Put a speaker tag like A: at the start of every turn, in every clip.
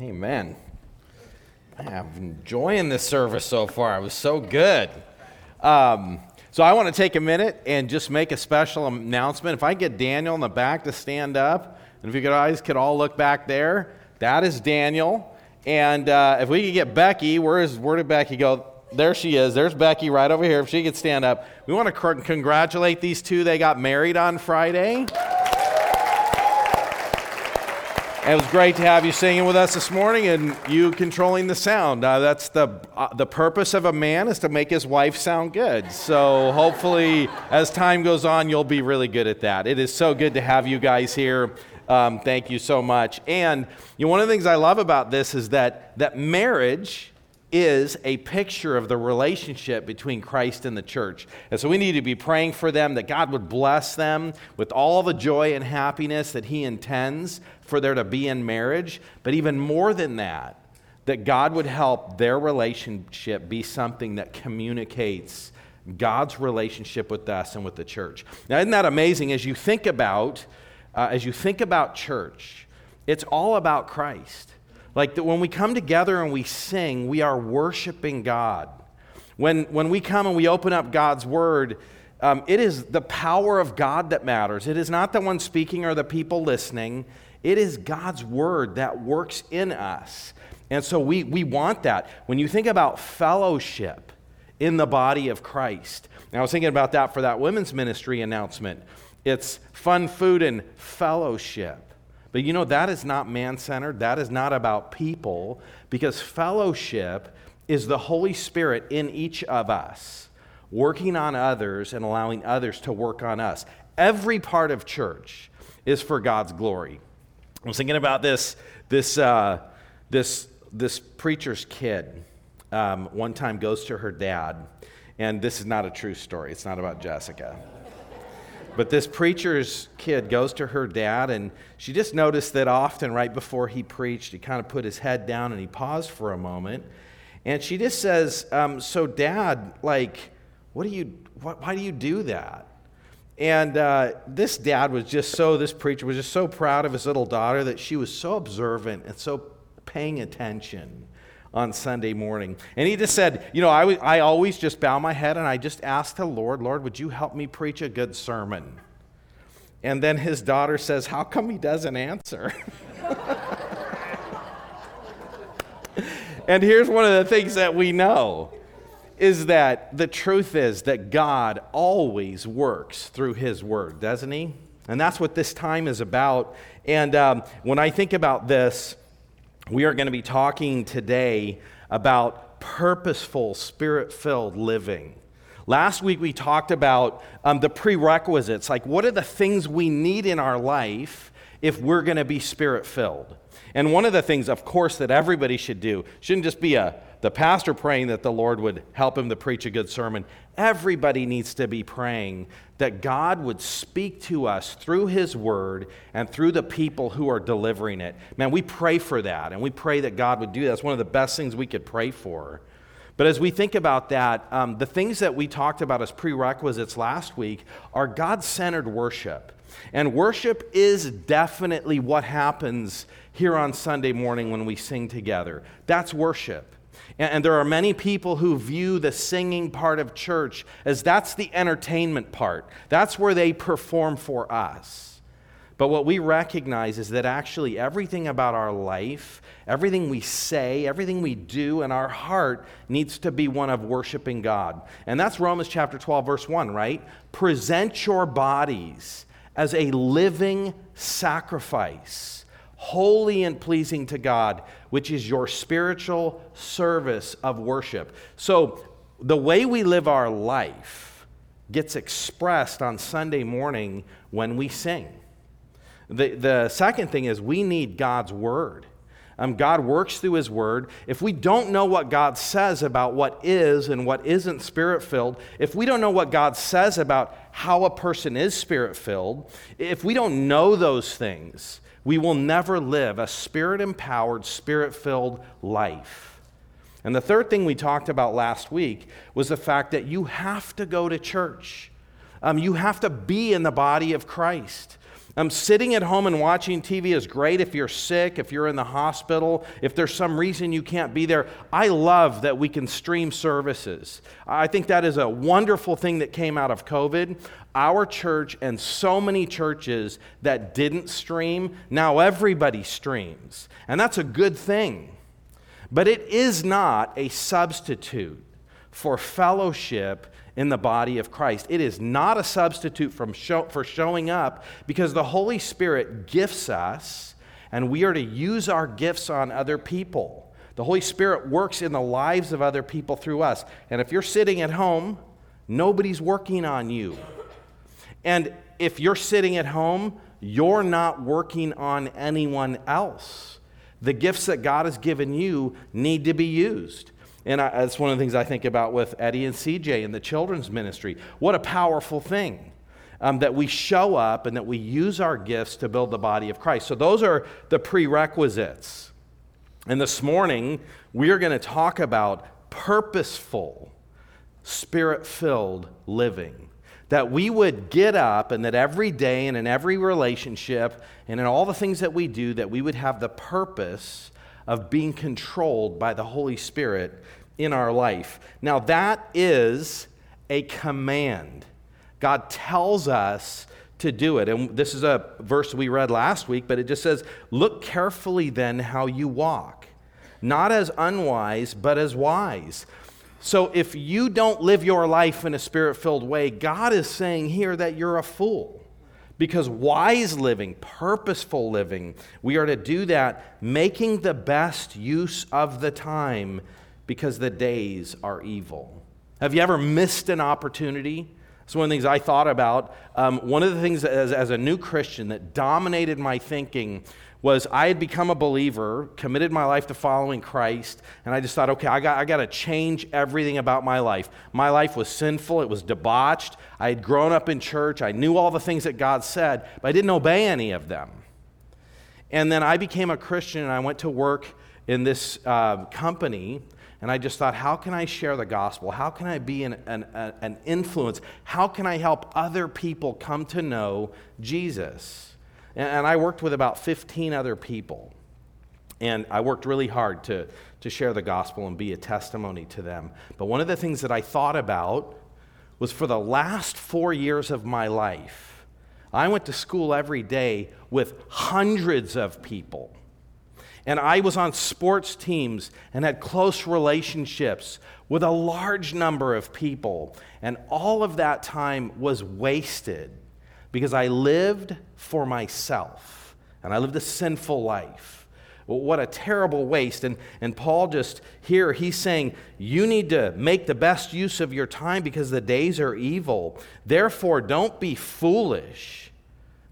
A: Amen. I'm enjoying this service so far. It was so good. Um, so I want to take a minute and just make a special announcement. If I get Daniel in the back to stand up, and if you guys could all look back there, that is Daniel. And uh, if we could get Becky, where is where did Becky go? There she is. There's Becky right over here. If she could stand up, we want to congratulate these two. They got married on Friday. It was great to have you singing with us this morning and you controlling the sound. Uh, that's the, uh, the purpose of a man is to make his wife sound good. So hopefully, as time goes on, you'll be really good at that. It is so good to have you guys here. Um, thank you so much. And you know, one of the things I love about this is that, that marriage is a picture of the relationship between Christ and the church. And so we need to be praying for them that God would bless them with all the joy and happiness that He intends for there to be in marriage. But even more than that, that God would help their relationship be something that communicates God's relationship with us and with the church. Now, isn't that amazing as you think about, uh, as you think about church? It's all about Christ. Like that when we come together and we sing, we are worshiping God. When, when we come and we open up God's word, um, it is the power of God that matters. It is not the one speaking or the people listening. It is God's word that works in us. And so we, we want that. When you think about fellowship in the body of Christ, and I was thinking about that for that women's ministry announcement. It's fun food and fellowship. But you know, that is not man centered. That is not about people, because fellowship is the Holy Spirit in each of us, working on others and allowing others to work on us. Every part of church is for God's glory. I was thinking about this, this, uh, this, this preacher's kid. Um, one time goes to her dad, and this is not a true story. It's not about Jessica. But this preacher's kid goes to her dad, and she just noticed that often, right before he preached, he kind of put his head down and he paused for a moment. And she just says, um, So, dad, like, what do you, wh- why do you do that? And uh, this dad was just so, this preacher was just so proud of his little daughter that she was so observant and so paying attention on Sunday morning. And he just said, You know, I, I always just bow my head and I just ask the Lord, Lord, would you help me preach a good sermon? And then his daughter says, How come he doesn't answer? and here's one of the things that we know is that the truth is that God always works through his word, doesn't he? And that's what this time is about. And um, when I think about this, we are going to be talking today about purposeful, spirit filled living. Last week we talked about um, the prerequisites, like what are the things we need in our life if we're going to be spirit filled. And one of the things, of course, that everybody should do shouldn't just be a, the pastor praying that the Lord would help him to preach a good sermon. Everybody needs to be praying that God would speak to us through His Word and through the people who are delivering it. Man, we pray for that, and we pray that God would do that. That's one of the best things we could pray for. But as we think about that, um, the things that we talked about as prerequisites last week are God centered worship. And worship is definitely what happens here on Sunday morning when we sing together. That's worship. And, there are many people who view the singing part of church as that's the entertainment part, that's where they perform for us. But what we recognize is that actually everything about our life, everything we say, everything we do in our heart needs to be one of worshiping God. And that's Romans chapter 12, verse 1, right? Present your bodies as a living sacrifice, holy and pleasing to God, which is your spiritual service of worship. So, the way we live our life gets expressed on Sunday morning when we sing. The, the second thing is we need God's word. Um, God works through His Word. If we don't know what God says about what is and what isn't spirit filled, if we don't know what God says about how a person is spirit filled, if we don't know those things, we will never live a spirit empowered, spirit filled life. And the third thing we talked about last week was the fact that you have to go to church. Um, you have to be in the body of Christ. Um, sitting at home and watching TV is great if you're sick, if you're in the hospital, if there's some reason you can't be there. I love that we can stream services. I think that is a wonderful thing that came out of COVID. Our church and so many churches that didn't stream, now everybody streams. And that's a good thing. But it is not a substitute for fellowship in the body of Christ. It is not a substitute from show, for showing up because the Holy Spirit gifts us and we are to use our gifts on other people. The Holy Spirit works in the lives of other people through us. And if you're sitting at home, nobody's working on you. And if you're sitting at home, you're not working on anyone else. The gifts that God has given you need to be used. And I, that's one of the things I think about with Eddie and CJ in the children's ministry. What a powerful thing um, that we show up and that we use our gifts to build the body of Christ. So, those are the prerequisites. And this morning, we are going to talk about purposeful, spirit filled living. That we would get up and that every day and in every relationship and in all the things that we do, that we would have the purpose of being controlled by the Holy Spirit in our life. Now, that is a command. God tells us to do it. And this is a verse we read last week, but it just says, Look carefully then how you walk, not as unwise, but as wise. So if you don't live your life in a spirit filled way, God is saying here that you're a fool. Because wise living, purposeful living, we are to do that making the best use of the time because the days are evil. Have you ever missed an opportunity? It's one of the things I thought about. Um, one of the things as, as a new Christian that dominated my thinking was I had become a believer, committed my life to following Christ, and I just thought, okay, I got, I got to change everything about my life. My life was sinful, it was debauched. I had grown up in church, I knew all the things that God said, but I didn't obey any of them. And then I became a Christian and I went to work in this uh, company. And I just thought, how can I share the gospel? How can I be an, an, an influence? How can I help other people come to know Jesus? And I worked with about 15 other people. And I worked really hard to, to share the gospel and be a testimony to them. But one of the things that I thought about was for the last four years of my life, I went to school every day with hundreds of people. And I was on sports teams and had close relationships with a large number of people. And all of that time was wasted because I lived for myself and I lived a sinful life. what a terrible waste. And, and Paul just here, he's saying, You need to make the best use of your time because the days are evil. Therefore, don't be foolish,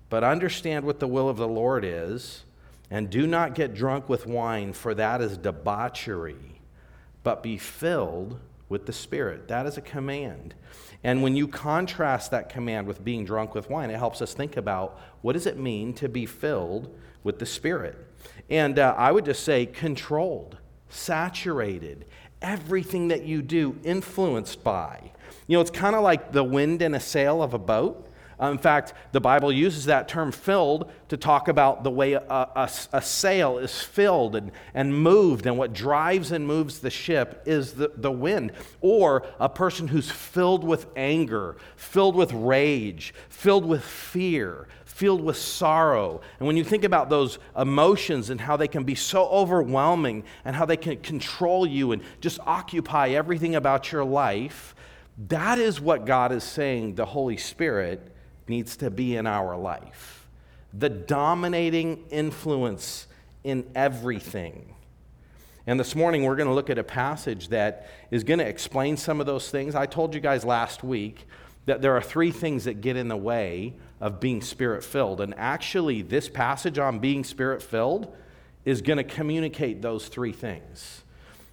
A: but understand what the will of the Lord is. And do not get drunk with wine, for that is debauchery, but be filled with the Spirit. That is a command. And when you contrast that command with being drunk with wine, it helps us think about what does it mean to be filled with the Spirit. And uh, I would just say controlled, saturated, everything that you do influenced by. You know, it's kind of like the wind in a sail of a boat. Uh, in fact, the Bible uses that term filled to talk about the way a, a, a, sail is filled and, and moved, and what drives and moves the ship is the, the wind. Or a person who's filled with anger, filled with rage, filled with fear, filled with sorrow. And when you think about those emotions and how they can be so overwhelming and how they can control you and just occupy everything about your life, that is what God is saying the Holy Spirit needs to be in our life. The dominating influence in everything. And this morning we're going to look at a passage that is going to explain some of those things. I told you guys last week that there are three things that get in the way of being spirit filled. And actually, this passage on being spirit filled is going to communicate those three things.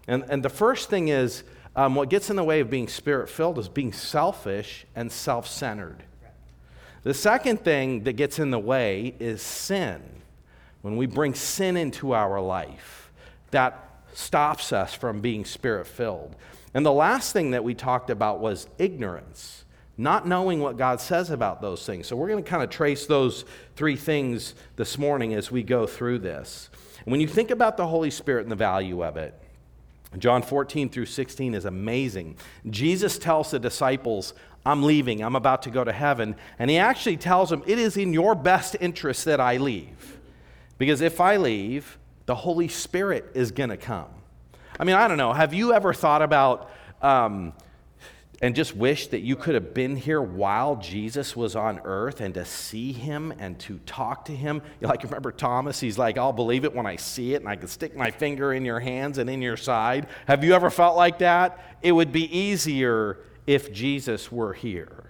A: And, and the first thing is um, what gets in the way of being spirit filled is being selfish and self centered. The second thing that gets in the way is sin. When we bring sin into our life, that stops us from being spirit filled. And the last thing that we talked about was ignorance. not knowing what God says about those things. So we're going to kind of trace those three things this morning as we go through this. When you think about the Holy Spirit and the value of it, John 14 through 16 is amazing. Jesus tells the disciples, I'm leaving, I'm about to go to heaven. And he actually tells them, It is in your best interest that I leave. Because if I leave, the Holy Spirit is going to come. I mean, I don't know. Have you ever thought about um, and just wish that you could have been here while Jesus was on earth and to see him and to talk to him. Like remember Thomas? He's like, I'll believe it when I see it, and I can stick my finger in your hands and in your side. Have you ever felt like that? It would be easier if Jesus were here.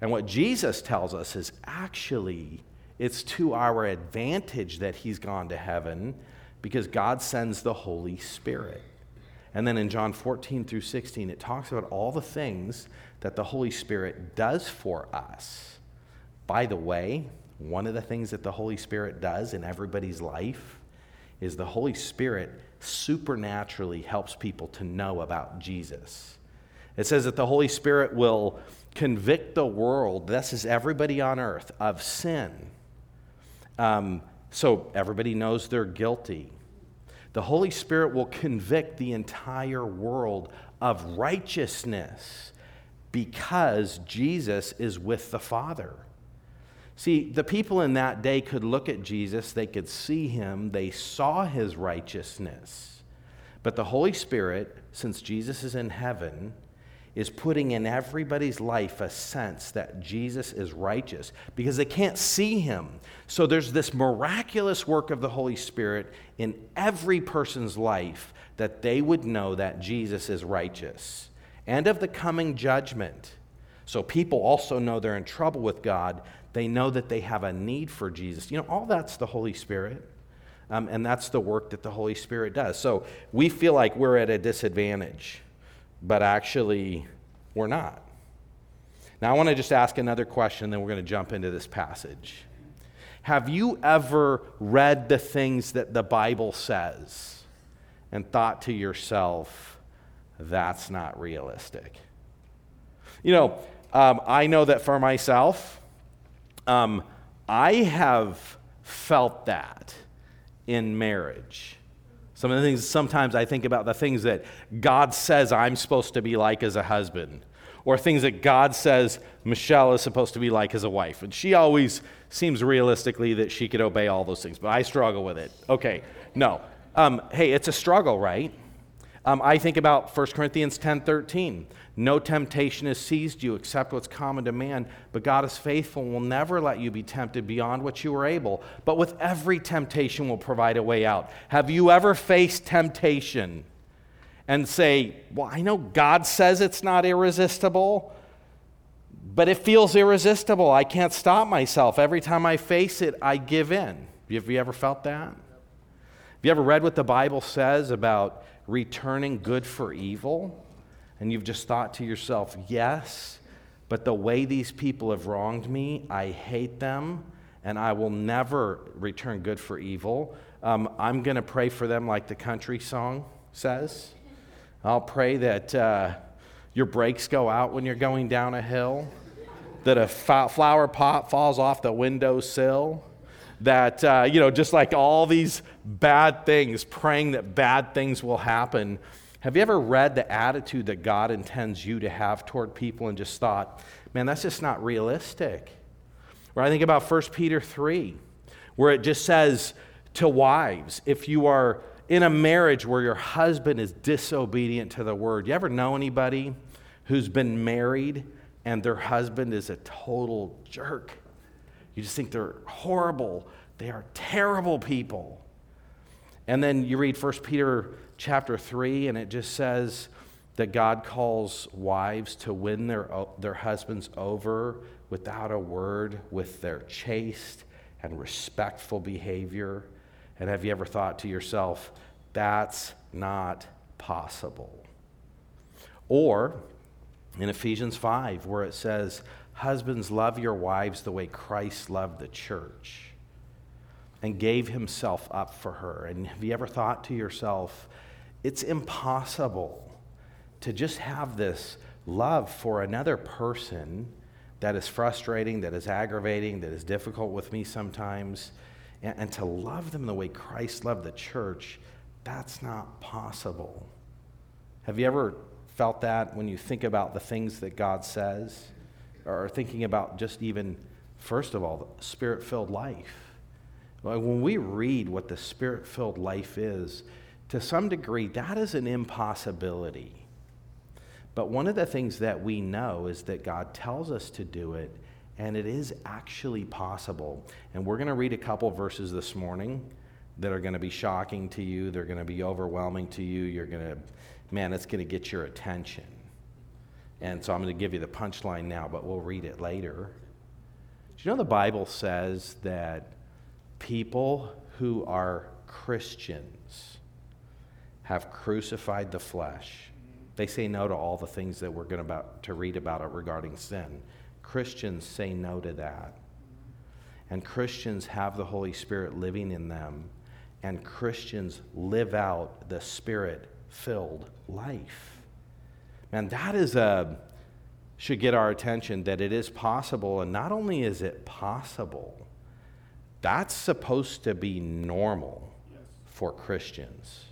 A: And what Jesus tells us is actually it's to our advantage that he's gone to heaven because God sends the Holy Spirit. And then in John 14 through 16, it talks about all the things that the Holy Spirit does for us. By the way, one of the things that the Holy Spirit does in everybody's life is the Holy Spirit supernaturally helps people to know about Jesus. It says that the Holy Spirit will convict the world, this is everybody on earth, of sin. Um, so everybody knows they're guilty the Holy Spirit will convict the entire world of righteousness because Jesus is with the Father. See, the people in that day could look at Jesus, they could see him, they saw his righteousness. But the Holy Spirit, since Jesus is in heaven, is putting in everybody's life a sense that Jesus is righteous because they can't see him. So there's this miraculous work of the Holy Spirit in every person's life that they would know that Jesus is righteous and of the coming judgment. So people also know they're in trouble with God. They know that they have a need for Jesus. You know, all that's the Holy Spirit. Um, and that's the work that the Holy Spirit does. So we feel like we're at a disadvantage but actually we're not. Now, I want to just ask another question, then we're going to jump into this passage. Have you ever read the things that the Bible says and thought to yourself, that's not realistic? You know, um, I know that for myself, um, I have felt that in marriage. Some of the things, sometimes I think about the things that God says I'm supposed to be like as a husband, or things that God says Michelle is supposed to be like as a wife. And she always seems realistically that she could obey all those things, but I struggle with it. Okay, no. Um, hey, it's a struggle, right? Um, I think about 1 Corinthians 10 13. No temptation has seized you except what's common to man, but God is faithful and will never let you be tempted beyond what you are able. But with every temptation will provide a way out. Have you ever faced temptation and say, Well, I know God says it's not irresistible, but it feels irresistible. I can't stop myself. Every time I face it, I give in. Have you ever felt that? Have you ever read what the Bible says about returning good for evil? And you've just thought to yourself, yes, but the way these people have wronged me, I hate them, and I will never return good for evil. Um, I'm going to pray for them like the country song says. I'll pray that uh, your brakes go out when you're going down a hill, that a flower pot falls off the windowsill, that, uh, you know, just like all these bad things, praying that bad things will happen. Have you ever read the attitude that God intends you to have toward people and just thought, man, that's just not realistic? Or I think about 1 Peter 3, where it just says to wives, if you are in a marriage where your husband is disobedient to the word, you ever know anybody who's been married and their husband is a total jerk? You just think they're horrible. They are terrible people. And then you read 1 Peter chapter 3, and it just says that God calls wives to win their, their husbands over without a word with their chaste and respectful behavior. And have you ever thought to yourself, that's not possible? Or in Ephesians 5, where it says, Husbands, love your wives the way Christ loved the church and gave himself up for her. And have you ever thought to yourself, it's impossible to just have this love for another person that is frustrating, that is aggravating, that is difficult with me sometimes, and, and to love them the way Christ loved the church, that's not possible. Have you ever felt that when you think about the things that God says? Or thinking about just even, first of all, spirit filled life? When we read what the spirit filled life is, to some degree, that is an impossibility. But one of the things that we know is that God tells us to do it, and it is actually possible. And we're going to read a couple verses this morning that are going to be shocking to you. They're going to be overwhelming to you. You're going to, man, it's going to get your attention. And so I'm going to give you the punchline now, but we'll read it later. Do you know the Bible says that people who are Christians have crucified the flesh? They say no to all the things that we're going about to read about it regarding sin. Christians say no to that. And Christians have the Holy Spirit living in them and Christians live out the spirit filled life. Man, that is a should get our attention that it is possible and not only is it possible that's supposed to be normal for Christians.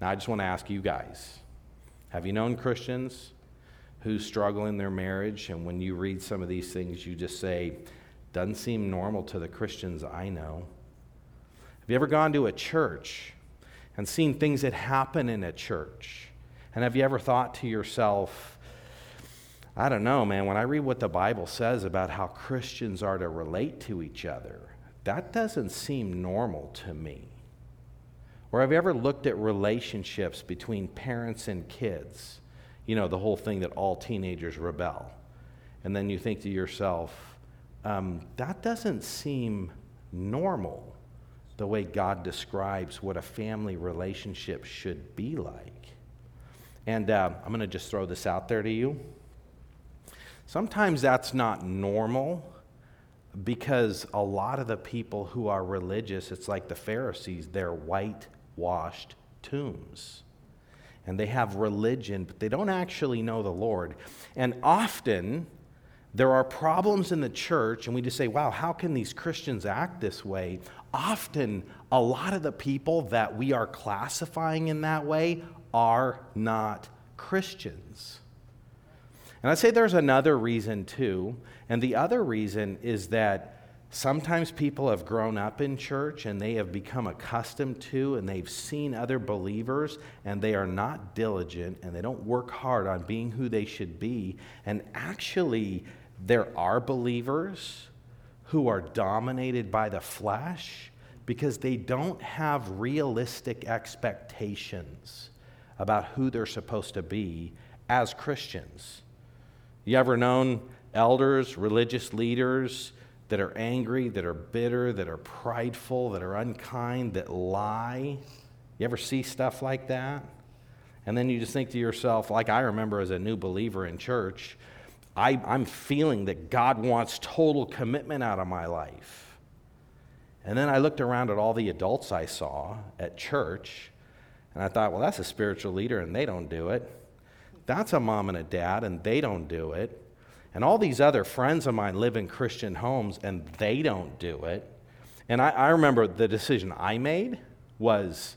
A: Now I just want to ask you guys, have you known Christians who struggle in their marriage and when you read some of these things you just say doesn't seem normal to the Christians I know? Have you ever gone to a church and seen things that happen in a church? And have you ever thought to yourself, I don't know, man, when I read what the Bible says about how Christians are to relate to each other, that doesn't seem normal to me. Or have you ever looked at relationships between parents and kids? You know, the whole thing that all teenagers rebel. And then you think to yourself, um, that doesn't seem normal the way God describes what a family relationship should be like. And uh, I'm going to just throw this out there to you. Sometimes that's not normal because a lot of the people who are religious, it's like the Pharisees, they're whitewashed tombs. And they have religion, but they don't actually know the Lord. And often, there are problems in the church, and we just say, wow, how can these Christians act this way? Often, a lot of the people that we are classifying in that way are not Christians. And I'd say there's another reason too. And the other reason is that sometimes people have grown up in church and they have become accustomed to and they've seen other believers and they are not diligent and they don't work hard on being who they should be. And actually, there are believers who are dominated by the flesh because they don't have realistic expectations about who they're supposed to be as Christians. You ever known elders, religious leaders that are angry, that are bitter, that are prideful, that are unkind, that lie? You ever see stuff like that? And then you just think to yourself, like I remember as a new believer in church, I, I'm feeling that God wants total commitment out of my life. And then I looked around at all the adults I saw at church, and I thought, well, that's a spiritual leader, and they don't do it. That's a mom and a dad, and they don't do it. And all these other friends of mine live in Christian homes, and they don't do it. And I, I remember the decision I made was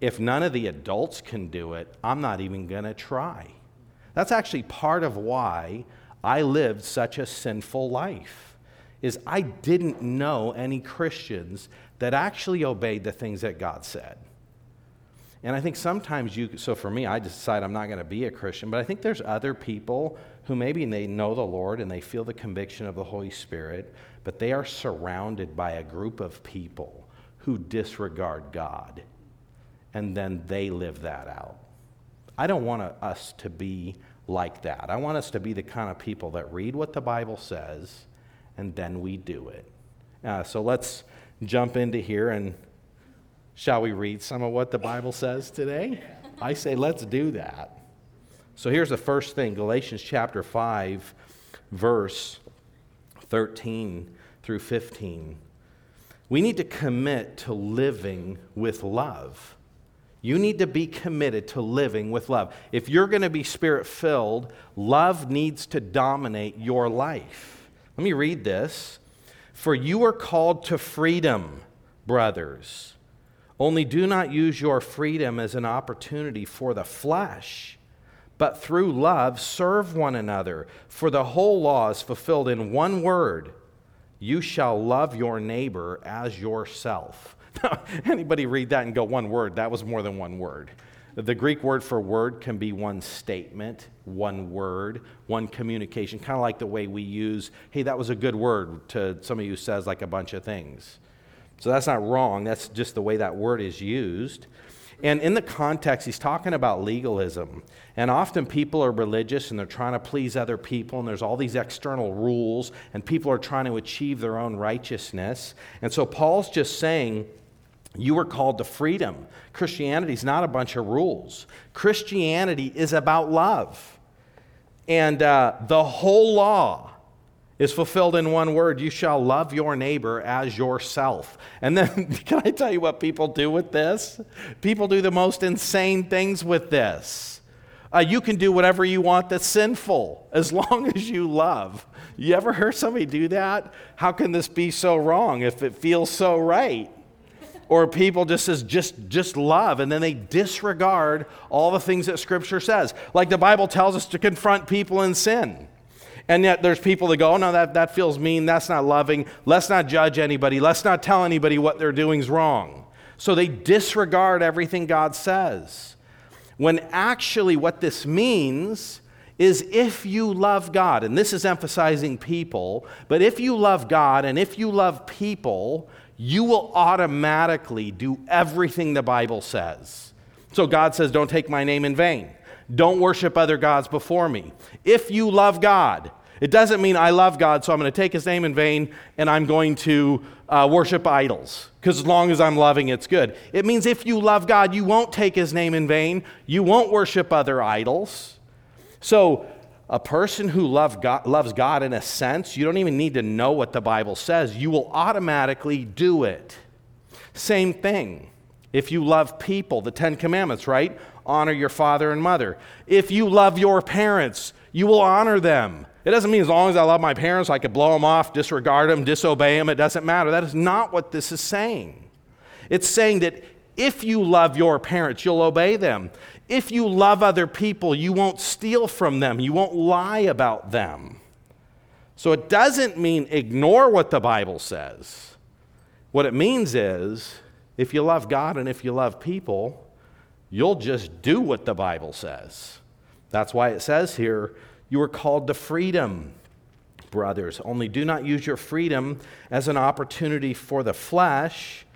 A: if none of the adults can do it, I'm not even going to try. That's actually part of why I lived such a sinful life is I didn't know any Christians that actually obeyed the things that God said. And I think sometimes you, so for me, I decide I'm not going to be a Christian, but I think there's other people who maybe they know the Lord and they feel the conviction of the Holy Spirit, but they are surrounded by a group of people who disregard God. And then they live that out. I don't want us to be like that. I want us to be the kind of people that read what the Bible says and then we do it. Uh, so let's jump into here and shall we read some of what the Bible says today? I say let's do that. So here's the first thing Galatians chapter 5, verse 13 through 15. We need to commit to living with love. You need to be committed to living with love. If you're going to be spirit filled, love needs to dominate your life. Let me read this. For you are called to freedom, brothers. Only do not use your freedom as an opportunity for the flesh, but through love serve one another. For the whole law is fulfilled in one word you shall love your neighbor as yourself. Anybody read that and go, one word? That was more than one word. The Greek word for word can be one statement, one word, one communication, kind of like the way we use, hey, that was a good word to somebody who says like a bunch of things. So that's not wrong, that's just the way that word is used. And in the context, he's talking about legalism. And often people are religious and they're trying to please other people, and there's all these external rules, and people are trying to achieve their own righteousness. And so Paul's just saying, you were called to freedom. Christianity is not a bunch of rules. Christianity is about love. And uh, the whole law is fulfilled in one word you shall love your neighbor as yourself. And then, can I tell you what people do with this? People do the most insane things with this. Uh, you can do whatever you want that's sinful as long as you love. You ever heard somebody do that? How can this be so wrong if it feels so right? or people just says just just love and then they disregard all the things that scripture says like the bible tells us to confront people in sin and yet there's people that go oh no that, that feels mean. That's not loving. Let's not judge anybody. Let's not tell anybody what they're doing is wrong. So they disregard everything god says. When actually what this means is if you love God, and this is emphasizing people, but if you love God and if you love people, you will automatically do everything the Bible says. So God says, Don't take my name in vain. Don't worship other gods before me. If you love God, it doesn't mean I love God, so I'm going to take his name in vain and I'm going to uh, worship idols, because as long as I'm loving, it's good. It means if you love God, you won't take his name in vain, you won't worship other idols. So a person who God, loves God in a sense, you don't even need to know what the Bible says. You will automatically do it. Same thing. If you love people, the Ten Commandments, right? Honor your father and mother. If you love your parents, you will honor them. It doesn't mean as long as I love my parents, I could blow them off, disregard them, disobey them. It doesn't matter. That is not what this is saying. It's saying that if you love your parents, you'll obey them. If you love other people, you won't steal from them, you won't lie about them. So it doesn't mean ignore what the Bible says. What it means is if you love God and if you love people, you'll just do what the Bible says. That's why it says here, you are called to freedom, brothers. Only do not use your freedom as an opportunity for the flesh,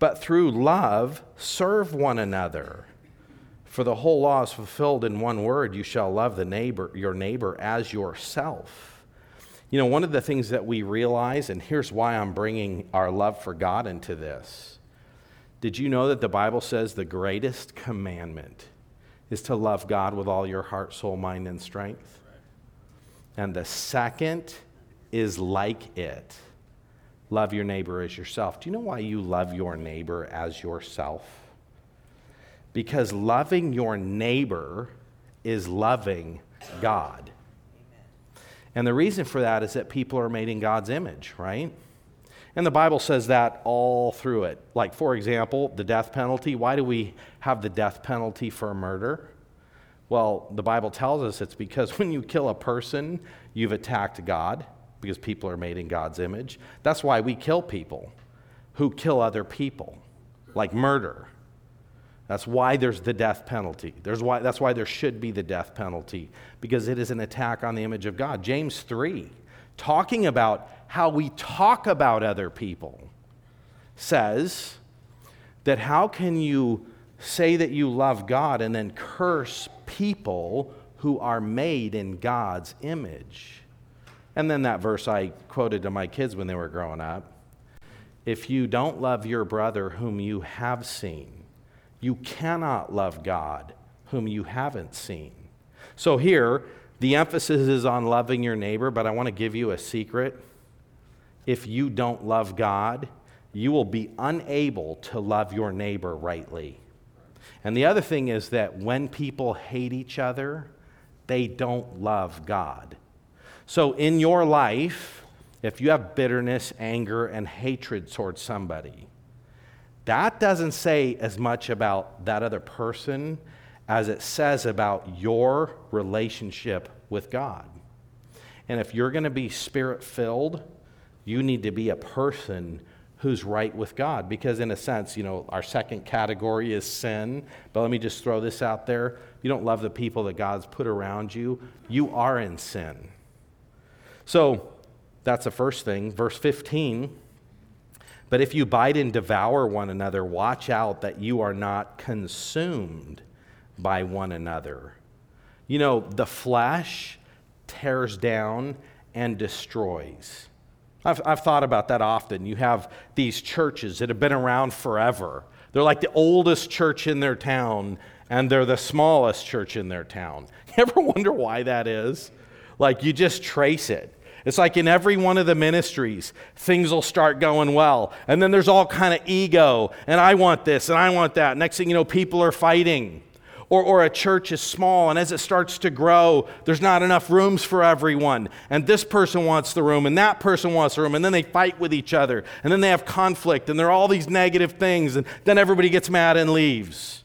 A: but through love serve one another. For the whole law is fulfilled in one word you shall love the neighbor, your neighbor as yourself. You know, one of the things that we realize, and here's why I'm bringing our love for God into this. Did you know that the Bible says the greatest commandment is to love God with all your heart, soul, mind, and strength? And the second is like it love your neighbor as yourself. Do you know why you love your neighbor as yourself? Because loving your neighbor is loving God. And the reason for that is that people are made in God's image, right? And the Bible says that all through it. Like, for example, the death penalty. Why do we have the death penalty for murder? Well, the Bible tells us it's because when you kill a person, you've attacked God, because people are made in God's image. That's why we kill people who kill other people, like murder. That's why there's the death penalty. There's why, that's why there should be the death penalty, because it is an attack on the image of God. James 3, talking about how we talk about other people, says that how can you say that you love God and then curse people who are made in God's image? And then that verse I quoted to my kids when they were growing up. If you don't love your brother whom you have seen, you cannot love God whom you haven't seen. So here, the emphasis is on loving your neighbor, but I want to give you a secret. If you don't love God, you will be unable to love your neighbor rightly. And the other thing is that when people hate each other, they don't love God. So in your life, if you have bitterness, anger, and hatred towards somebody, that doesn't say as much about that other person as it says about your relationship with God. And if you're going to be spirit filled, you need to be a person who's right with God. Because, in a sense, you know, our second category is sin. But let me just throw this out there. You don't love the people that God's put around you, you are in sin. So, that's the first thing. Verse 15. But if you bite and devour one another, watch out that you are not consumed by one another. You know, the flesh tears down and destroys. I've, I've thought about that often. You have these churches that have been around forever. They're like the oldest church in their town, and they're the smallest church in their town. You ever wonder why that is? Like, you just trace it. It's like in every one of the ministries, things will start going well. And then there's all kind of ego, and I want this, and I want that. Next thing you know, people are fighting or, or a church is small, and as it starts to grow, there's not enough rooms for everyone. And this person wants the room, and that person wants the room, and then they fight with each other, and then they have conflict, and there are all these negative things, and then everybody gets mad and leaves.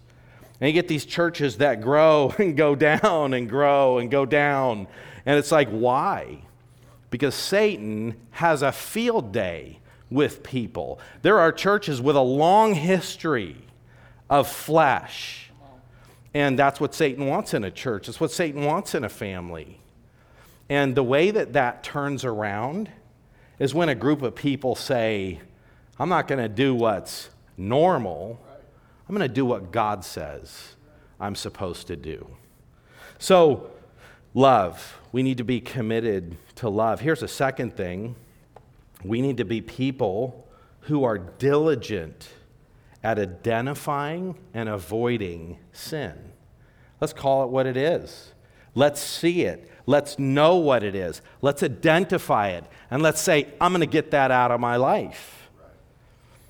A: And you get these churches that grow and go down and grow and go down. And it's like, why? Because Satan has a field day with people. There are churches with a long history of flesh and that's what Satan wants in a church. It's what Satan wants in a family. And the way that that turns around is when a group of people say, I'm not going to do what's normal, I'm going to do what God says I'm supposed to do. So, love. We need to be committed to love. Here's a second thing we need to be people who are diligent at identifying and avoiding sin. Let's call it what it is. Let's see it. Let's know what it is. Let's identify it. And let's say, I'm going to get that out of my life.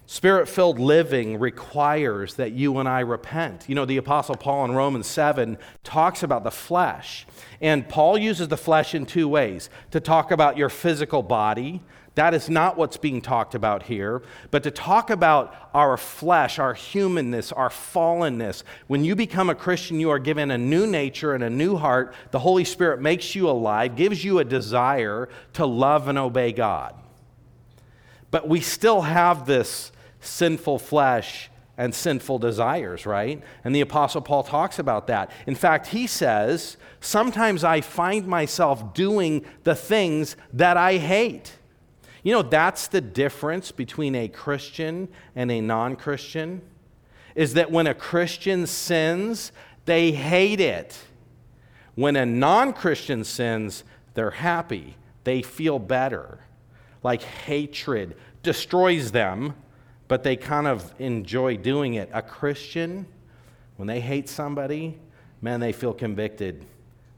A: Spirit filled living requires that you and I repent. You know, the Apostle Paul in Romans 7 talks about the flesh. And Paul uses the flesh in two ways to talk about your physical body, that is not what's being talked about here, but to talk about our flesh, our humanness, our fallenness. When you become a Christian, you are given a new nature and a new heart. The Holy Spirit makes you alive, gives you a desire to love and obey God. But we still have this sinful flesh and sinful desires, right? And the Apostle Paul talks about that. In fact, he says, Sometimes I find myself doing the things that I hate. You know, that's the difference between a Christian and a non Christian, is that when a Christian sins, they hate it. When a non Christian sins, they're happy, they feel better. Like hatred destroys them, but they kind of enjoy doing it. A Christian, when they hate somebody, man, they feel convicted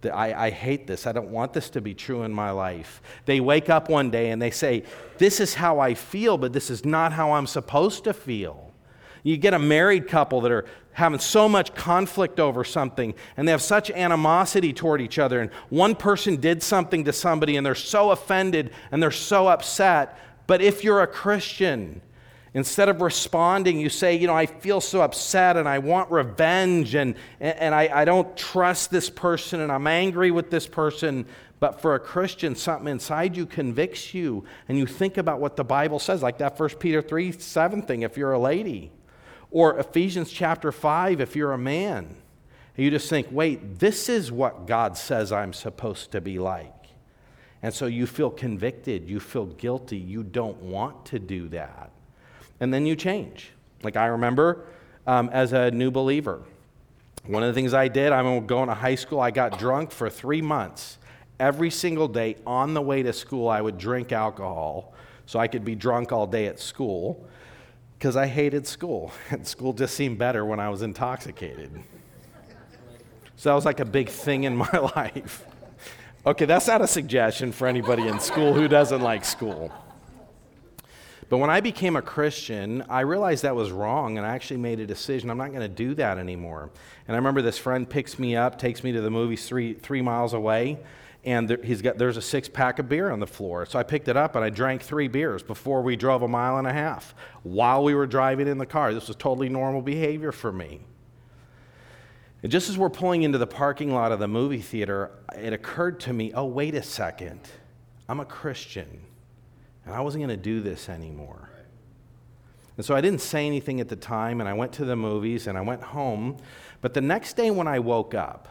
A: I, I, hate this. I don't want this to be true in my life. They wake up one day and they say, This is how I feel, but this is not how I'm supposed to feel. You get a married couple that are having so much conflict over something and they have such animosity toward each other, and one person did something to somebody and they're so offended and they're so upset. But if you're a Christian, Instead of responding, you say, You know, I feel so upset and I want revenge and, and I, I don't trust this person and I'm angry with this person. But for a Christian, something inside you convicts you and you think about what the Bible says, like that 1 Peter 3 7 thing if you're a lady, or Ephesians chapter 5 if you're a man. And you just think, Wait, this is what God says I'm supposed to be like. And so you feel convicted, you feel guilty, you don't want to do that and then you change. Like I remember um, as a new believer, one of the things I did, I'm going to high school, I got drunk for three months. Every single day on the way to school, I would drink alcohol so I could be drunk all day at school because I hated school. And school just seemed better when I was intoxicated. So that was like a big thing in my life. Okay, that's not a suggestion for anybody in school who doesn't like school. But when I became a Christian, I realized that was wrong, and I actually made a decision I'm not going to do that anymore. And I remember this friend picks me up, takes me to the movies three, three miles away, and there, he's got, there's a six pack of beer on the floor. So I picked it up and I drank three beers before we drove a mile and a half while we were driving in the car. This was totally normal behavior for me. And just as we're pulling into the parking lot of the movie theater, it occurred to me oh, wait a second. I'm a Christian, and I wasn't going to do this anymore. And so I didn't say anything at the time, and I went to the movies and I went home. But the next day when I woke up,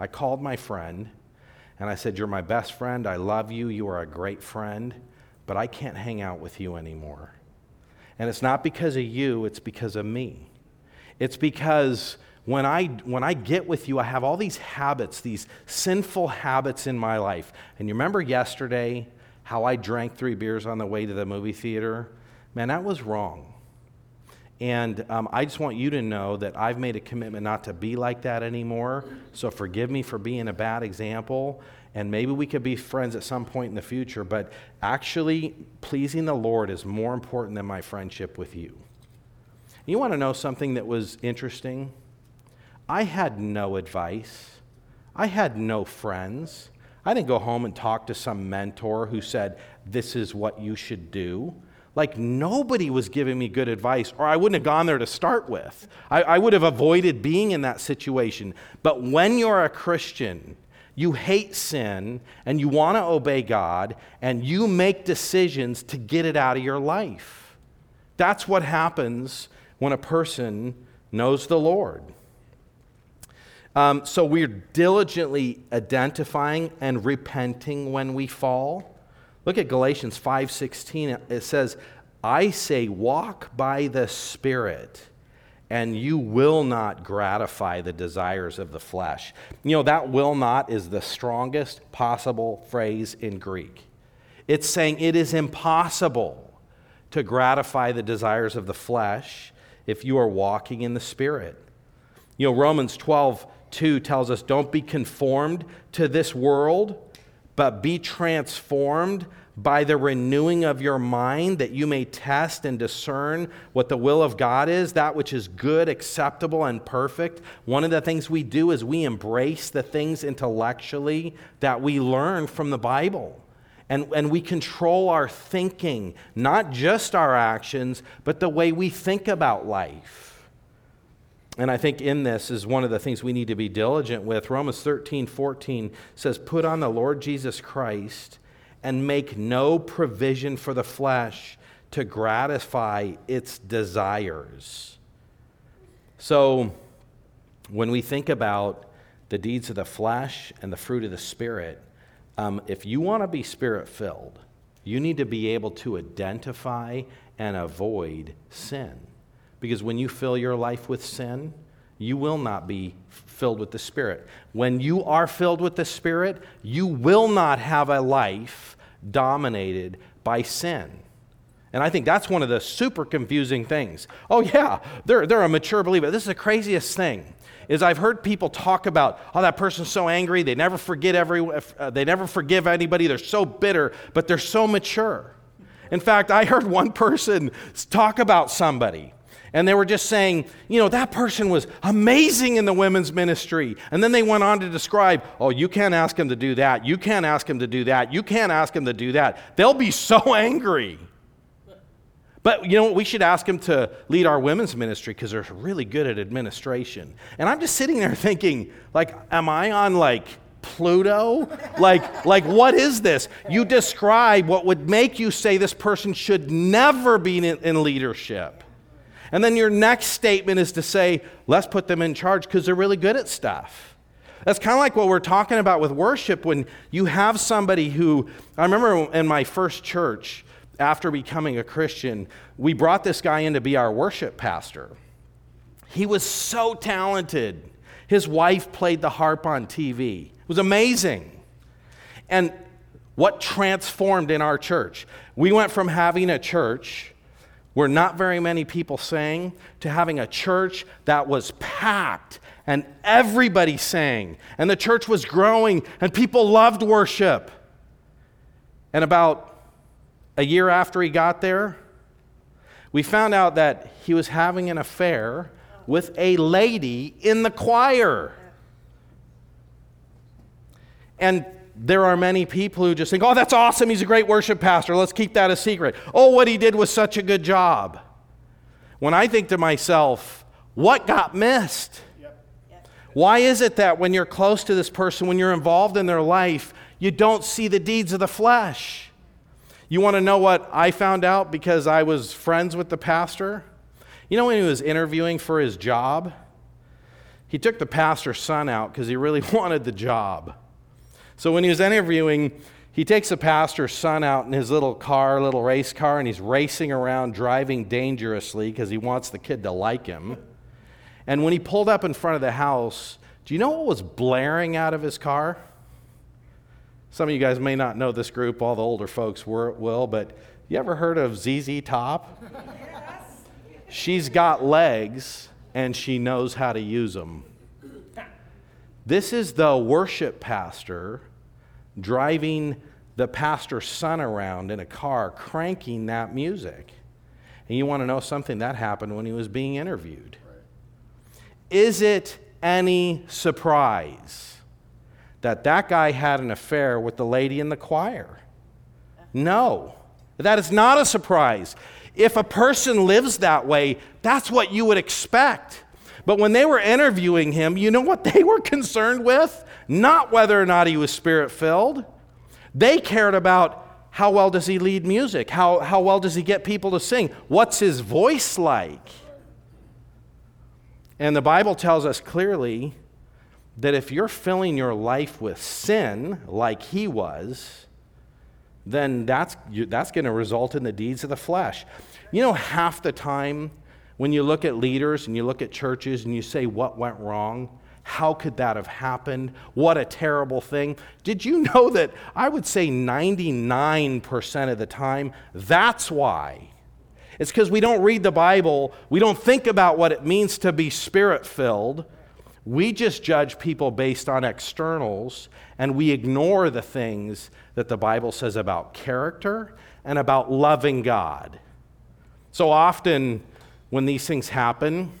A: I called my friend and I said, You're my best friend. I love you. You are a great friend, but I can't hang out with you anymore. And it's not because of you, it's because of me. It's because when I, when I get with you, I have all these habits, these sinful habits in my life. And you remember yesterday how I drank three beers on the way to the movie theater? Man, that was wrong. And um, I just want you to know that I've made a commitment not to be like that anymore. So forgive me for being a bad example. And maybe we could be friends at some point in the future. But actually, pleasing the Lord is more important than my friendship with you. You want to know something that was interesting? I had no advice. I had no friends. I didn't go home and talk to some mentor who said, This is what you should do. Like, nobody was giving me good advice, or I wouldn't have gone there to start with. I, I would have avoided being in that situation. But when you're a Christian, you hate sin and you want to obey God, and you make decisions to get it out of your life. That's what happens when a person knows the Lord. Um, so we're diligently identifying and repenting when we fall. Look at Galatians 5:16. It says, "I say walk by the Spirit, and you will not gratify the desires of the flesh." You know, that will not is the strongest possible phrase in Greek. It's saying it is impossible to gratify the desires of the flesh if you are walking in the Spirit. You know, Romans 12 2 tells us don't be conformed to this world, but be transformed by the renewing of your mind that you may test and discern what the will of God is, that which is good, acceptable, and perfect. One of the things we do is we embrace the things intellectually that we learn from the Bible. And, and we control our thinking, not just our actions, but the way we think about life. And I think in this is one of the things we need to be diligent with. Romans 13, 14 says, Put on the Lord Jesus Christ and make no provision for the flesh to gratify its desires. So, when we think about the deeds of the flesh and the fruit of the Spirit, um, if you want to be spirit filled, you need to be able to identify and avoid sin. Because when you fill your life with sin, you will not be filled with the Spirit. When you are filled with the Spirit, you will not have a life dominated by sin. And I think that's one of the super confusing things. Oh, yeah, they're, they're a mature believer. This is the craziest thing. Is I've heard people talk about, oh, that person's so angry, they never forget every, uh, they never forgive anybody, they're so bitter, but they're so mature. In fact, I heard one person talk about somebody and they were just saying, you know, that person was amazing in the women's ministry. And then they went on to describe, oh, you can't ask him to do that. You can't ask him to do that. You can't ask him to do that. They'll be so angry. But you know what? We should ask him to lead our women's ministry because they're really good at administration. And I'm just sitting there thinking, like, am I on like Pluto? like, like what is this? You describe what would make you say this person should never be in, in leadership. And then your next statement is to say, let's put them in charge because they're really good at stuff. That's kind of like what we're talking about with worship when you have somebody who, I remember in my first church, after becoming a Christian, we brought this guy in to be our worship pastor. He was so talented. His wife played the harp on TV. It was amazing. And what transformed in our church? We went from having a church where not very many people sang, to having a church that was packed and everybody sang, and the church was growing, and people loved worship. And about a year after he got there, we found out that he was having an affair with a lady in the choir. And there are many people who just think, oh, that's awesome. He's a great worship pastor. Let's keep that a secret. Oh, what he did was such a good job. When I think to myself, what got missed? Why is it that when you're close to this person, when you're involved in their life, you don't see the deeds of the flesh? You want to know what I found out because I was friends with the pastor? You know, when he was interviewing for his job, he took the pastor's son out because he really wanted the job. So when he was interviewing, he takes the pastor's son out in his little car, little race car, and he's racing around driving dangerously because he wants the kid to like him. And when he pulled up in front of the house, do you know what was blaring out of his car? Some of you guys may not know this group, all the older folks will, but you ever heard of ZZ Top? Yes. She's got legs and she knows how to use them. This is the worship pastor driving the pastor's son around in a car, cranking that music. And you want to know something that happened when he was being interviewed. Is it any surprise that that guy had an affair with the lady in the choir? No, that is not a surprise. If a person lives that way, that's what you would expect. But when they were interviewing him, you know what they were concerned with? Not whether or not he was spirit filled. They cared about how well does he lead music? How, how well does he get people to sing? What's his voice like? And the Bible tells us clearly that if you're filling your life with sin like he was, then that's, that's going to result in the deeds of the flesh. You know, half the time when you look at leaders and you look at churches and you say, What went wrong? How could that have happened? What a terrible thing. Did you know that I would say 99% of the time, that's why it's because we don't read the Bible, we don't think about what it means to be spirit filled. We just judge people based on externals, and we ignore the things that the Bible says about character and about loving God. So often, when these things happen,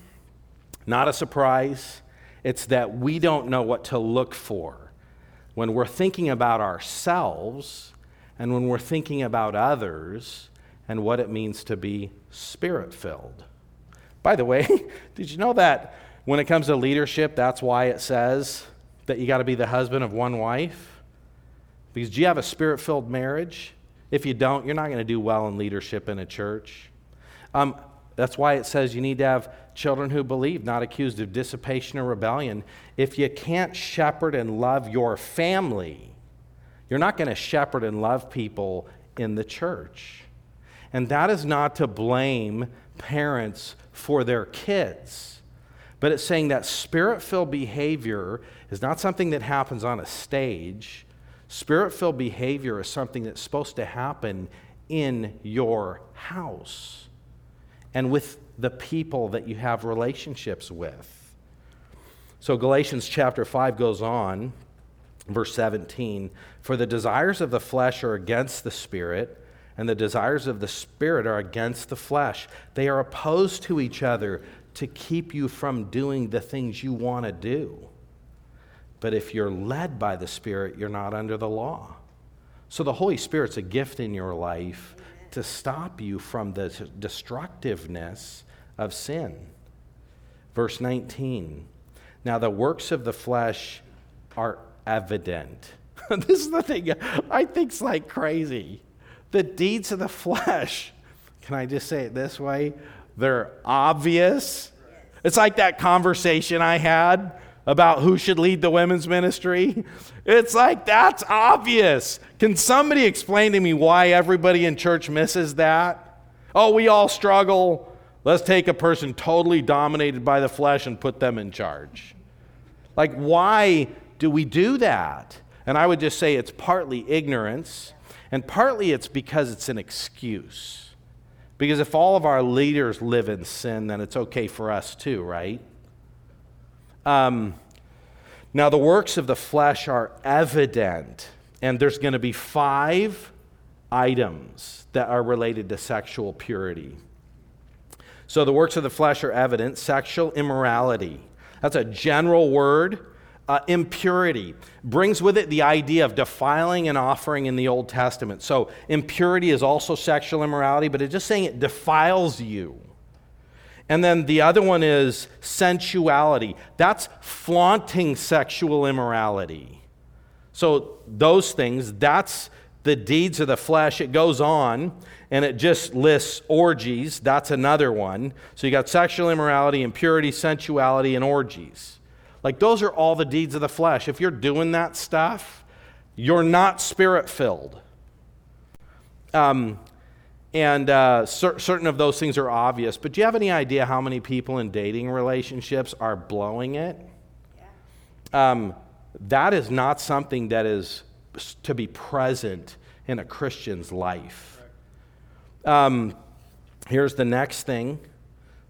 A: not a surprise, it's that we don't know what to look for. When we're thinking about ourselves and when we're thinking about others, and what it means to be spirit filled. By the way, did you know that when it comes to leadership, that's why it says that you got to be the husband of one wife? Because do you have a spirit filled marriage? If you don't, you're not going to do well in leadership in a church. Um, that's why it says you need to have children who believe, not accused of dissipation or rebellion. If you can't shepherd and love your family, you're not going to shepherd and love people in the church. And that is not to blame parents for their kids. But it's saying that spirit filled behavior is not something that happens on a stage. Spirit filled behavior is something that's supposed to happen in your house and with the people that you have relationships with. So Galatians chapter 5 goes on, verse 17 For the desires of the flesh are against the spirit and the desires of the Spirit are against the flesh. They are opposed to each other to keep you from doing the things you want to do. But if you're led by the Spirit, you're not under the law. So the Holy Spirit's a gift in your life to stop you from the destructiveness of sin. Verse 19 Now the works of the flesh are evident. this is the thing I think's like crazy the deeds of the flesh, can I just say it this way? They're obvious. It's like that conversation I had about who should lead the women's ministry. It's like that's obvious. Can somebody explain to me why everybody in church misses that? Oh, we all struggle. Let's take a person totally dominated by the flesh and put them in charge. Like, why do we do that? And I would just say it's partly ignorance. And partly it's because it's an excuse. Because if all of our leaders live in sin, then it's okay for us too, right? Um, now, the works of the flesh are evident, and there's going to be five items that are related to sexual purity. So the works of the flesh are evident sexual immorality. That's a general word. Uh, impurity brings with it the idea of defiling an offering in the Old Testament. So impurity is also sexual immorality, but it's just saying it defiles you. And then the other one is sensuality. That's flaunting sexual immorality. So those things, that's the deeds of the flesh. It goes on and it just lists orgies. That's another one. So you got sexual immorality, impurity, sensuality, and orgies. Like those are all the deeds of the flesh. If you're doing that stuff, you're not spirit filled. Um, and uh, cer- certain of those things are obvious. But do you have any idea how many people in dating relationships are blowing it? Yeah. Um, that is not something that is to be present in a Christian's life. Um, here's the next thing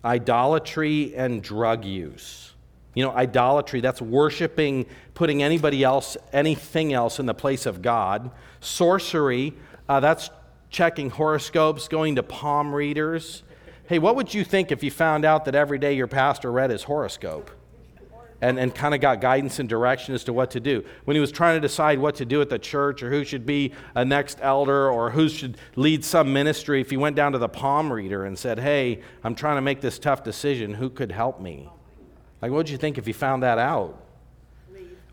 A: idolatry and drug use. You know, idolatry, that's worshiping, putting anybody else, anything else in the place of God. Sorcery, uh, that's checking horoscopes, going to palm readers. Hey, what would you think if you found out that every day your pastor read his horoscope? and, and kind of got guidance and direction as to what to do. When he was trying to decide what to do at the church or who should be a next elder or who should lead some ministry, if he went down to the palm reader and said, Hey, I'm trying to make this tough decision, who could help me? Like, what would you think if you found that out?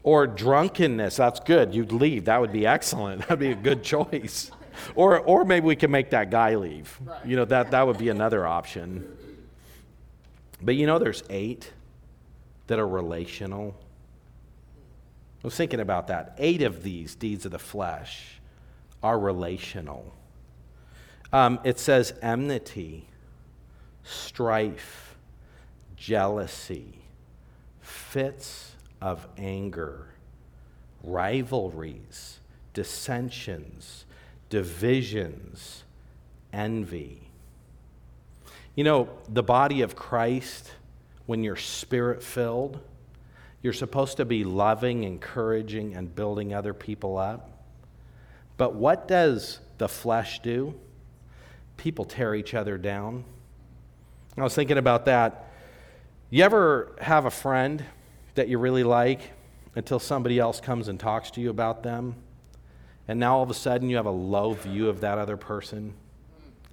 A: Or drunkenness, that's good. You'd leave. That would be excellent. That'd be a good choice. Or, or maybe we can make that guy leave. You know, that, that would be another option. But you know, there's eight that are relational? I was thinking about that. Eight of these deeds of the flesh are relational. Um, it says enmity, strife, jealousy, fits of anger, rivalries, dissensions, divisions, envy. You know, the body of Christ when you're spirit filled, you're supposed to be loving, encouraging, and building other people up. But what does the flesh do? People tear each other down. I was thinking about that. You ever have a friend that you really like until somebody else comes and talks to you about them? And now all of a sudden you have a low view of that other person?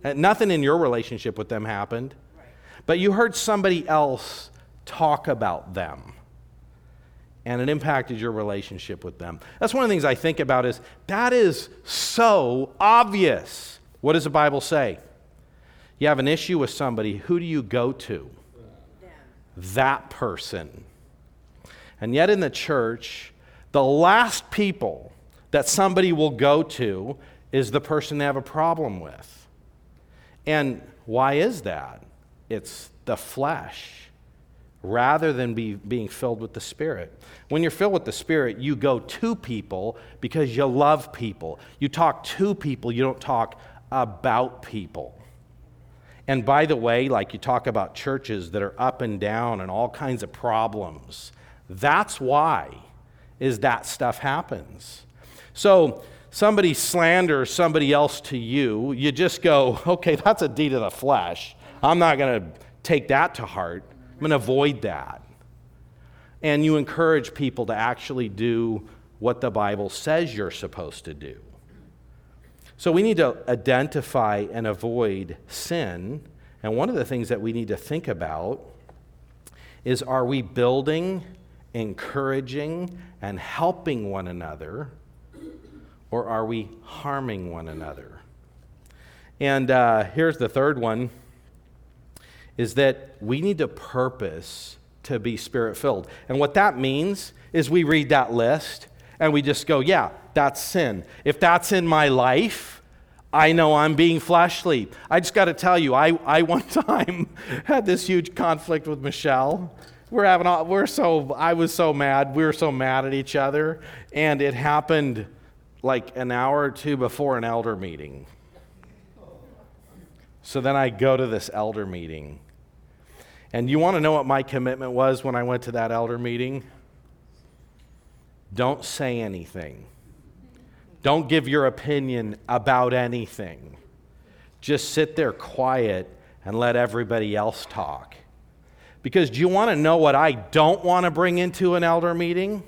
A: And nothing in your relationship with them happened but you heard somebody else talk about them and it impacted your relationship with them. That's one of the things I think about is that is so obvious. What does the Bible say? You have an issue with somebody, who do you go to? That person. And yet in the church, the last people that somebody will go to is the person they have a problem with. And why is that? it's the flesh rather than be, being filled with the Spirit. When you're filled with the Spirit, you go to people because you love people. You talk to people, you don't talk about people. And by the way, like you talk about churches that are up and down and all kinds of problems, that's why is that stuff happens. So somebody slanders somebody else to you, you just go, okay, that's a deed of the flesh. I'm not going to take that to heart. I'm going to avoid that. And you encourage people to actually do what the Bible says you're supposed to do. So we need to identify and avoid sin. And one of the things that we need to think about is are we building, encouraging, and helping one another, or are we harming one another? And uh, here's the third one is that we need to purpose to be spirit filled. And what that means is we read that list and we just go, yeah, that's sin. If that's in my life, I know I'm being fleshly. I just got to tell you, I, I one time had this huge conflict with Michelle. We're having all, we're so I was so mad. We were so mad at each other, and it happened like an hour or two before an elder meeting. So then I go to this elder meeting, and you want to know what my commitment was when I went to that elder meeting? Don't say anything. Don't give your opinion about anything. Just sit there quiet and let everybody else talk. Because do you want to know what I don't want to bring into an elder meeting?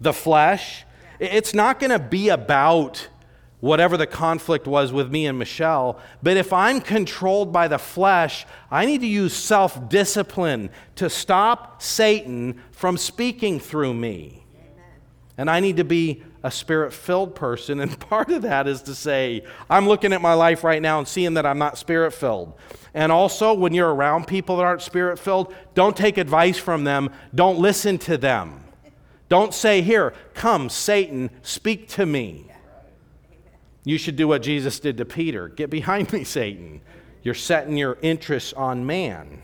A: The flesh. It's not going to be about whatever the conflict was with me and Michelle. But if I'm controlled by the flesh, I need to use self discipline to stop Satan from speaking through me. Amen. And I need to be a spirit filled person. And part of that is to say, I'm looking at my life right now and seeing that I'm not spirit filled. And also, when you're around people that aren't spirit filled, don't take advice from them, don't listen to them. Don't say, Here, come, Satan, speak to me. You should do what Jesus did to Peter get behind me, Satan. You're setting your interests on man.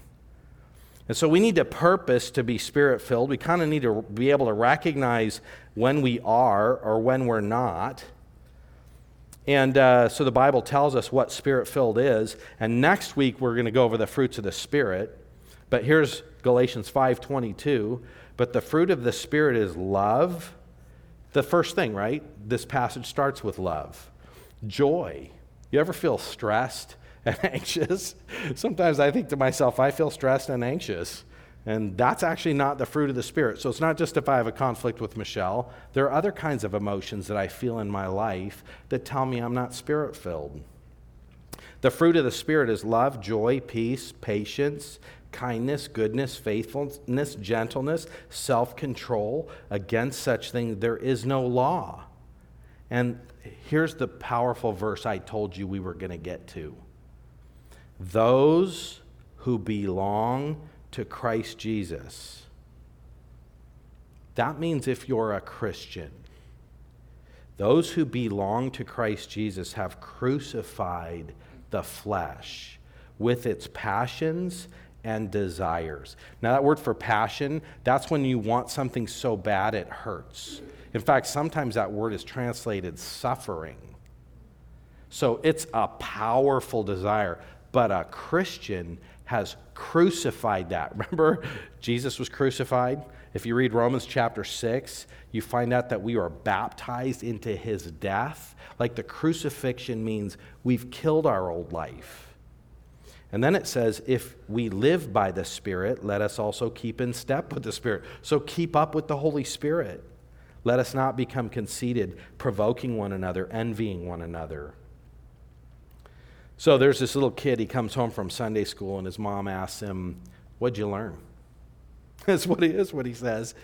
A: And so we need to purpose to be spirit filled. We kind of need to be able to recognize when we are or when we're not. And uh, so the Bible tells us what spirit filled is. And next week we're going to go over the fruits of the Spirit. But here's Galatians 5:22. But the fruit of the Spirit is love. The first thing, right? This passage starts with love joy. You ever feel stressed and anxious? Sometimes I think to myself, I feel stressed and anxious. And that's actually not the fruit of the Spirit. So it's not just if I have a conflict with Michelle. There are other kinds of emotions that I feel in my life that tell me I'm not spirit filled. The fruit of the Spirit is love, joy, peace, patience, kindness, goodness, faithfulness, gentleness, self control. Against such things, there is no law. And here's the powerful verse I told you we were going to get to. Those who belong to Christ Jesus. That means if you're a Christian, those who belong to Christ Jesus have crucified the flesh with its passions and desires. Now, that word for passion, that's when you want something so bad it hurts. In fact, sometimes that word is translated suffering. So it's a powerful desire, but a Christian has crucified that. Remember, Jesus was crucified? If you read Romans chapter 6, you find out that we are baptized into his death. Like the crucifixion means we've killed our old life. And then it says, if we live by the Spirit, let us also keep in step with the Spirit. So keep up with the Holy Spirit. Let us not become conceited, provoking one another, envying one another. So there's this little kid, he comes home from Sunday school, and his mom asks him, What'd you learn? That's what he is, what he says.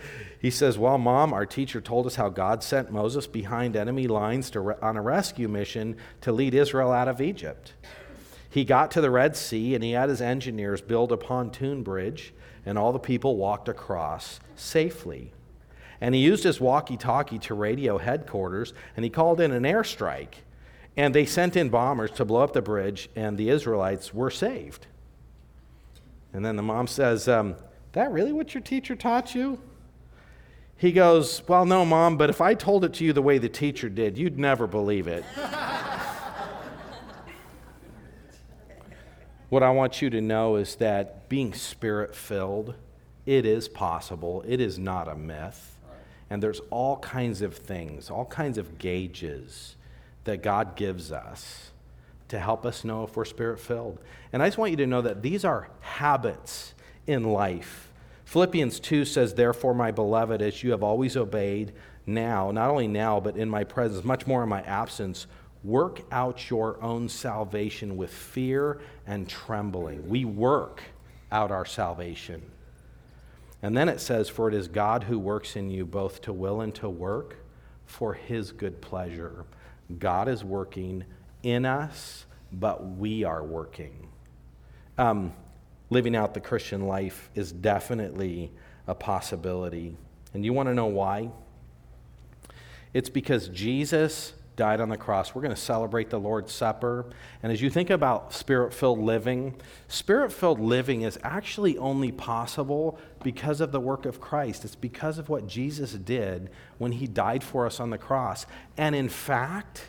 A: He says, Well, mom, our teacher told us how God sent Moses behind enemy lines to, on a rescue mission to lead Israel out of Egypt. He got to the Red Sea and he had his engineers build a pontoon bridge, and all the people walked across safely. And he used his walkie talkie to radio headquarters and he called in an airstrike. And they sent in bombers to blow up the bridge, and the Israelites were saved. And then the mom says, um, That really what your teacher taught you? He goes, Well, no, mom, but if I told it to you the way the teacher did, you'd never believe it. what I want you to know is that being spirit filled, it is possible, it is not a myth. And there's all kinds of things, all kinds of gauges that God gives us to help us know if we're spirit filled. And I just want you to know that these are habits in life. Philippians 2 says, Therefore, my beloved, as you have always obeyed, now, not only now, but in my presence, much more in my absence, work out your own salvation with fear and trembling. We work out our salvation. And then it says, For it is God who works in you both to will and to work for his good pleasure. God is working in us, but we are working. Um, living out the Christian life is definitely a possibility. And you want to know why? It's because Jesus died on the cross. We're going to celebrate the Lord's Supper. And as you think about spirit filled living, spirit filled living is actually only possible because of the work of Christ. It's because of what Jesus did when he died for us on the cross. And in fact,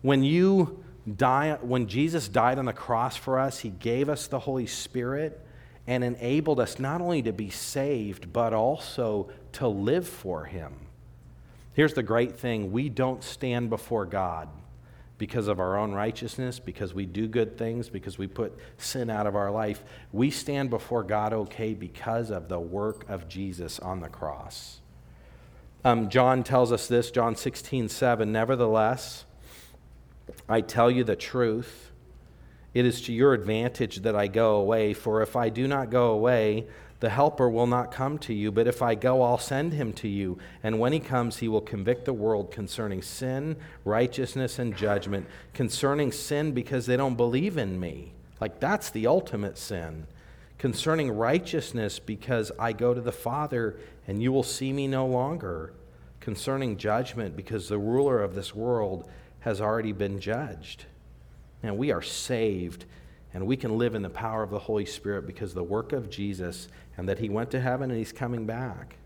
A: when you die, when Jesus died on the cross for us, he gave us the Holy Spirit and enabled us not only to be saved, but also to live for him. Here's the great thing we don't stand before God because of our own righteousness, because we do good things, because we put sin out of our life. We stand before God okay because of the work of Jesus on the cross. Um, John tells us this, John 16, 7. Nevertheless, I tell you the truth. It is to your advantage that I go away, for if I do not go away, the Helper will not come to you, but if I go, I'll send him to you. And when he comes, he will convict the world concerning sin, righteousness, and judgment. Concerning sin, because they don't believe in me. Like, that's the ultimate sin. Concerning righteousness, because I go to the Father and you will see me no longer. Concerning judgment, because the ruler of this world has already been judged. And we are saved and we can live in the power of the Holy Spirit because the work of Jesus and that he went to heaven and he's coming back.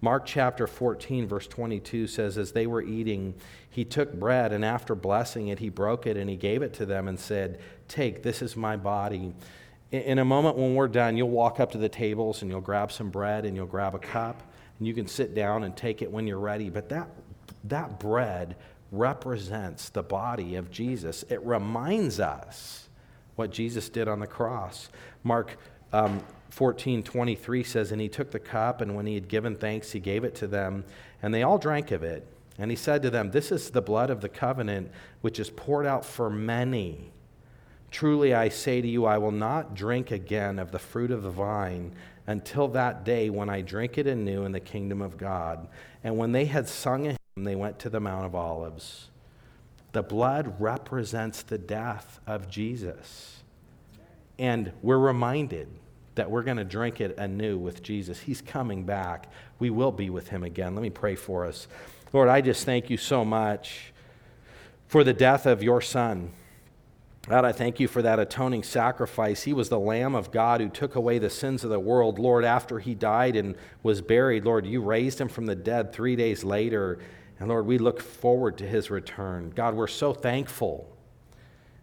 A: Mark chapter 14, verse 22 says, As they were eating, he took bread, and after blessing it, he broke it and he gave it to them and said, Take, this is my body. In a moment when we're done, you'll walk up to the tables and you'll grab some bread and you'll grab a cup, and you can sit down and take it when you're ready. But that, that bread represents the body of Jesus, it reminds us what Jesus did on the cross. Mark um, 14 23 says, And he took the cup, and when he had given thanks, he gave it to them, and they all drank of it. And he said to them, This is the blood of the covenant, which is poured out for many. Truly I say to you, I will not drink again of the fruit of the vine until that day when I drink it anew in the kingdom of God. And when they had sung a hymn, they went to the Mount of Olives. The blood represents the death of Jesus. And we're reminded that we're going to drink it anew with Jesus. He's coming back. We will be with him again. Let me pray for us. Lord, I just thank you so much for the death of your son. God, I thank you for that atoning sacrifice. He was the Lamb of God who took away the sins of the world. Lord, after he died and was buried, Lord, you raised him from the dead three days later. And Lord, we look forward to his return. God, we're so thankful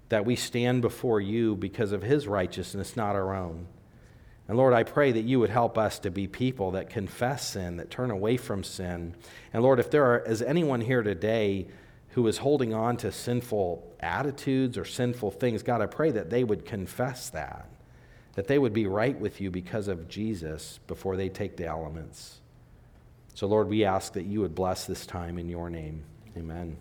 A: that we stand before you because of his righteousness, not our own. And Lord, I pray that you would help us to be people that confess sin, that turn away from sin. And Lord, if there are, is anyone here today who is holding on to sinful attitudes or sinful things, God, I pray that they would confess that, that they would be right with you because of Jesus before they take the elements. So, Lord, we ask that you would bless this time in your name. Amen.